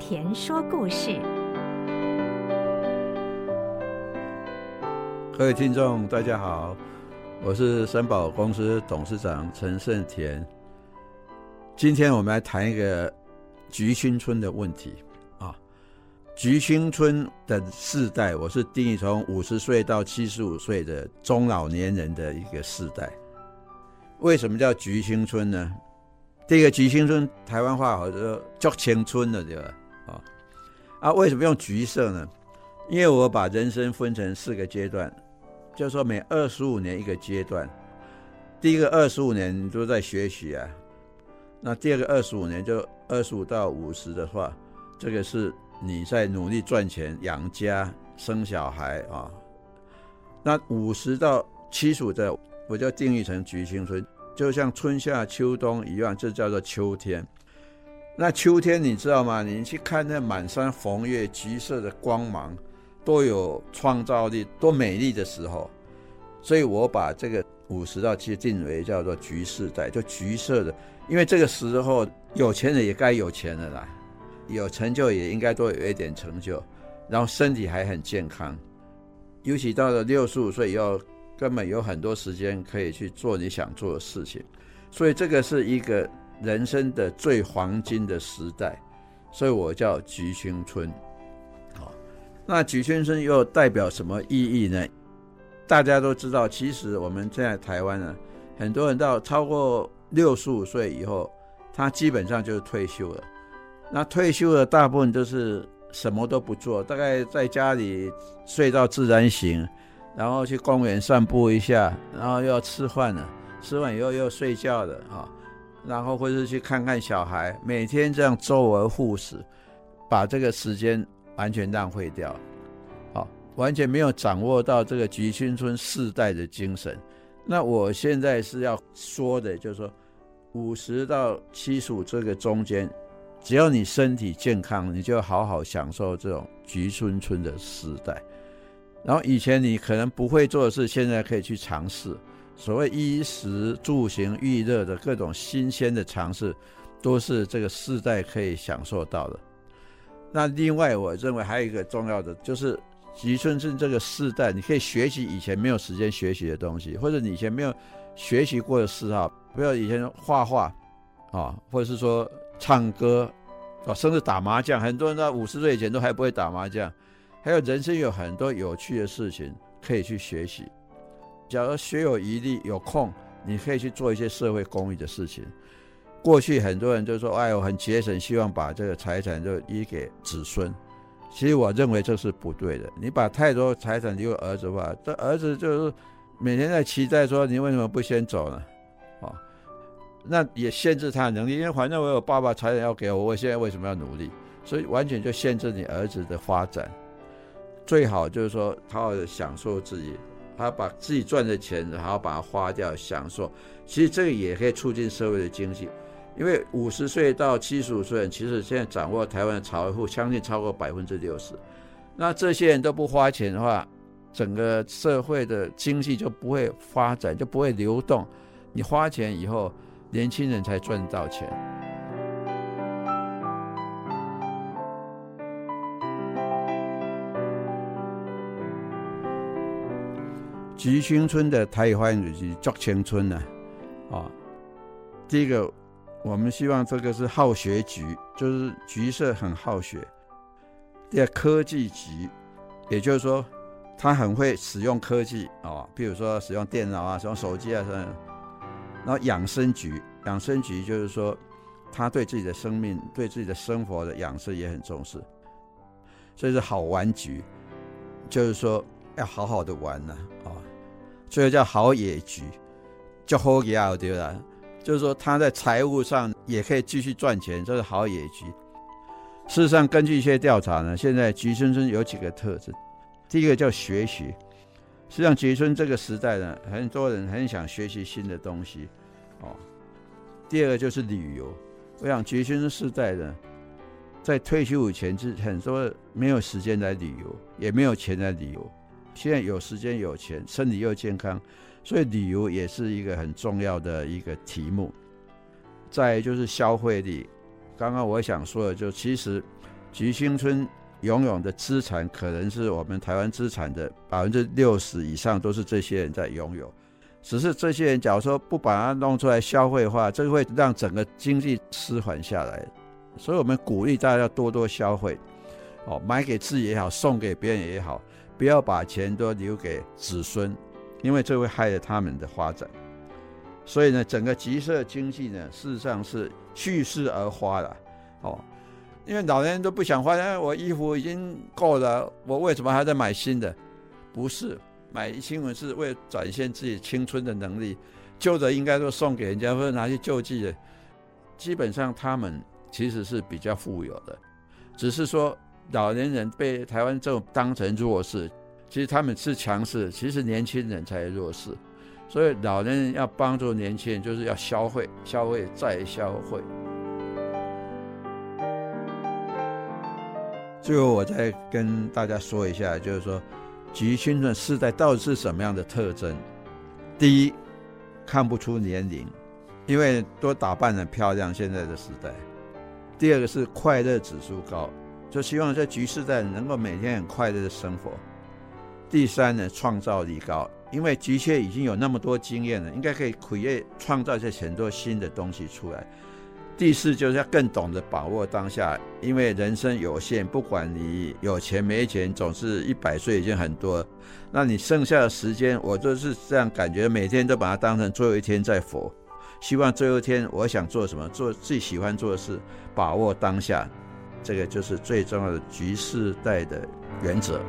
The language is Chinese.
田说故事。各位听众，大家好，我是森宝公司董事长陈胜田。今天我们来谈一个菊青春的问题啊。菊青春的世代，我是定义从五十岁到七十五岁的中老年人的一个世代。为什么叫菊青春呢？这个菊青春，台湾话好像叫青春的，对吧？啊，为什么用橘色呢？因为我把人生分成四个阶段，就是说每二十五年一个阶段。第一个二十五年你都在学习啊，那第二个二十五年就二十五到五十的话，这个是你在努力赚钱养家生小孩啊。那五十到七十五的，我就定义成橘青春。就像春夏秋冬一样，这叫做秋天。那秋天你知道吗？你去看那满山红叶，橘色的光芒，多有创造力，多美丽的时候。所以我把这个五十到七定为叫做橘世代，就橘色的。因为这个时候有钱人也该有钱了啦，有成就也应该多有一点成就，然后身体还很健康。尤其到了六十五岁以后。根本有很多时间可以去做你想做的事情，所以这个是一个人生的最黄金的时代，所以我叫菊青春。好，那菊青春又代表什么意义呢？大家都知道，其实我们现在台湾呢，很多人到超过六十五岁以后，他基本上就是退休了。那退休的大部分都是什么都不做，大概在家里睡到自然醒。然后去公园散步一下，然后又要吃饭了，吃完以后又睡觉了啊，然后或者是去看看小孩，每天这样周而复始，把这个时间完全浪费掉，好，完全没有掌握到这个菊青春世代的精神。那我现在是要说的，就是说，五十到七十五这个中间，只要你身体健康，你就好好享受这种菊青春的时代。然后以前你可能不会做的事，现在可以去尝试。所谓衣食住行娱乐的各种新鲜的尝试，都是这个世代可以享受到的。那另外，我认为还有一个重要的，就是吉村镇这个世代，你可以学习以前没有时间学习的东西，或者你以前没有学习过的事哈，不要以前画画啊，或者是说唱歌啊，甚至打麻将，很多人到五十岁以前都还不会打麻将。还有人生有很多有趣的事情可以去学习。假如学有余力、有空，你可以去做一些社会公益的事情。过去很多人就说：“哎，我很节省，希望把这个财产就遗给子孙。”其实我认为这是不对的。你把太多财产留给儿子的话，这儿子就是每天在期待说：“你为什么不先走呢？”啊，那也限制他的能力，因为反正我有爸爸财产要给我，我现在为什么要努力？所以完全就限制你儿子的发展。最好就是说，好好的享受自己，他把自己赚的钱，然后把它花掉，享受。其实这个也可以促进社会的经济，因为五十岁到七十五岁人，其实现在掌握台湾的财富将近超过百分之六十。那这些人都不花钱的话，整个社会的经济就不会发展，就不会流动。你花钱以后，年轻人才赚到钱。橘青春的台语发音就是“橘青春”呢，啊，第一个，我们希望这个是好学橘，就是橘色很好学。第二，科技橘，也就是说，他很会使用科技啊，比如说使用电脑啊，使用手机啊什么。然后养生橘，养生橘就是说，他对自己的生命、对自己的生活的养生也很重视。所以是好玩橘，就是说要好好的玩呢，所以叫好野橘，叫好野对吧？就是说他在财务上也可以继续赚钱，这是好野菊。事实上，根据一些调查呢，现在菊村村有几个特质。第一个叫学习，实际上菊村这个时代呢，很多人很想学习新的东西哦。第二个就是旅游，我想菊村时代呢，在退休以前是很多没有时间来旅游，也没有钱来旅游。现在有时间有钱，身体又健康，所以旅游也是一个很重要的一个题目。再就是消费力，刚刚我想说的，就其实菊青村拥有的资产，可能是我们台湾资产的百分之六十以上都是这些人在拥有。只是这些人假如说不把它弄出来消费的话，这会让整个经济失缓下来。所以我们鼓励大家要多多消费，哦，买给自己也好，送给别人也好，不要把钱都留给子孙，因为这会害了他们的发展。所以呢，整个集社经济呢，事实上是蓄势而花了，哦，因为老年人都不想花，因为我衣服已经够了，我为什么还在买新的？不是，买新闻是为了展现自己青春的能力，旧的应该都送给人家或者拿去救济的。基本上他们其实是比较富有的，只是说老年人被台湾政府当成弱势，其实他们是强势，其实年轻人才弱势。所以老年人要帮助年轻人，就是要消费，消费再消费。最后，我再跟大家说一下，就是说，橘青的世代到底是什么样的特征？第一，看不出年龄，因为都打扮的漂亮。现在的时代。第二个是快乐指数高，就希望在局势在能够每天很快乐的生活。第三呢，创造力高。因为的确已经有那么多经验了，应该可以 create 创造一些很多新的东西出来。第四就是要更懂得把握当下，因为人生有限，不管你有钱没钱，总是一百岁已经很多。那你剩下的时间，我就是这样感觉，每天都把它当成最后一天在活。希望最后一天我想做什么，做自己喜欢做的事，把握当下，这个就是最重要的局势带的原则。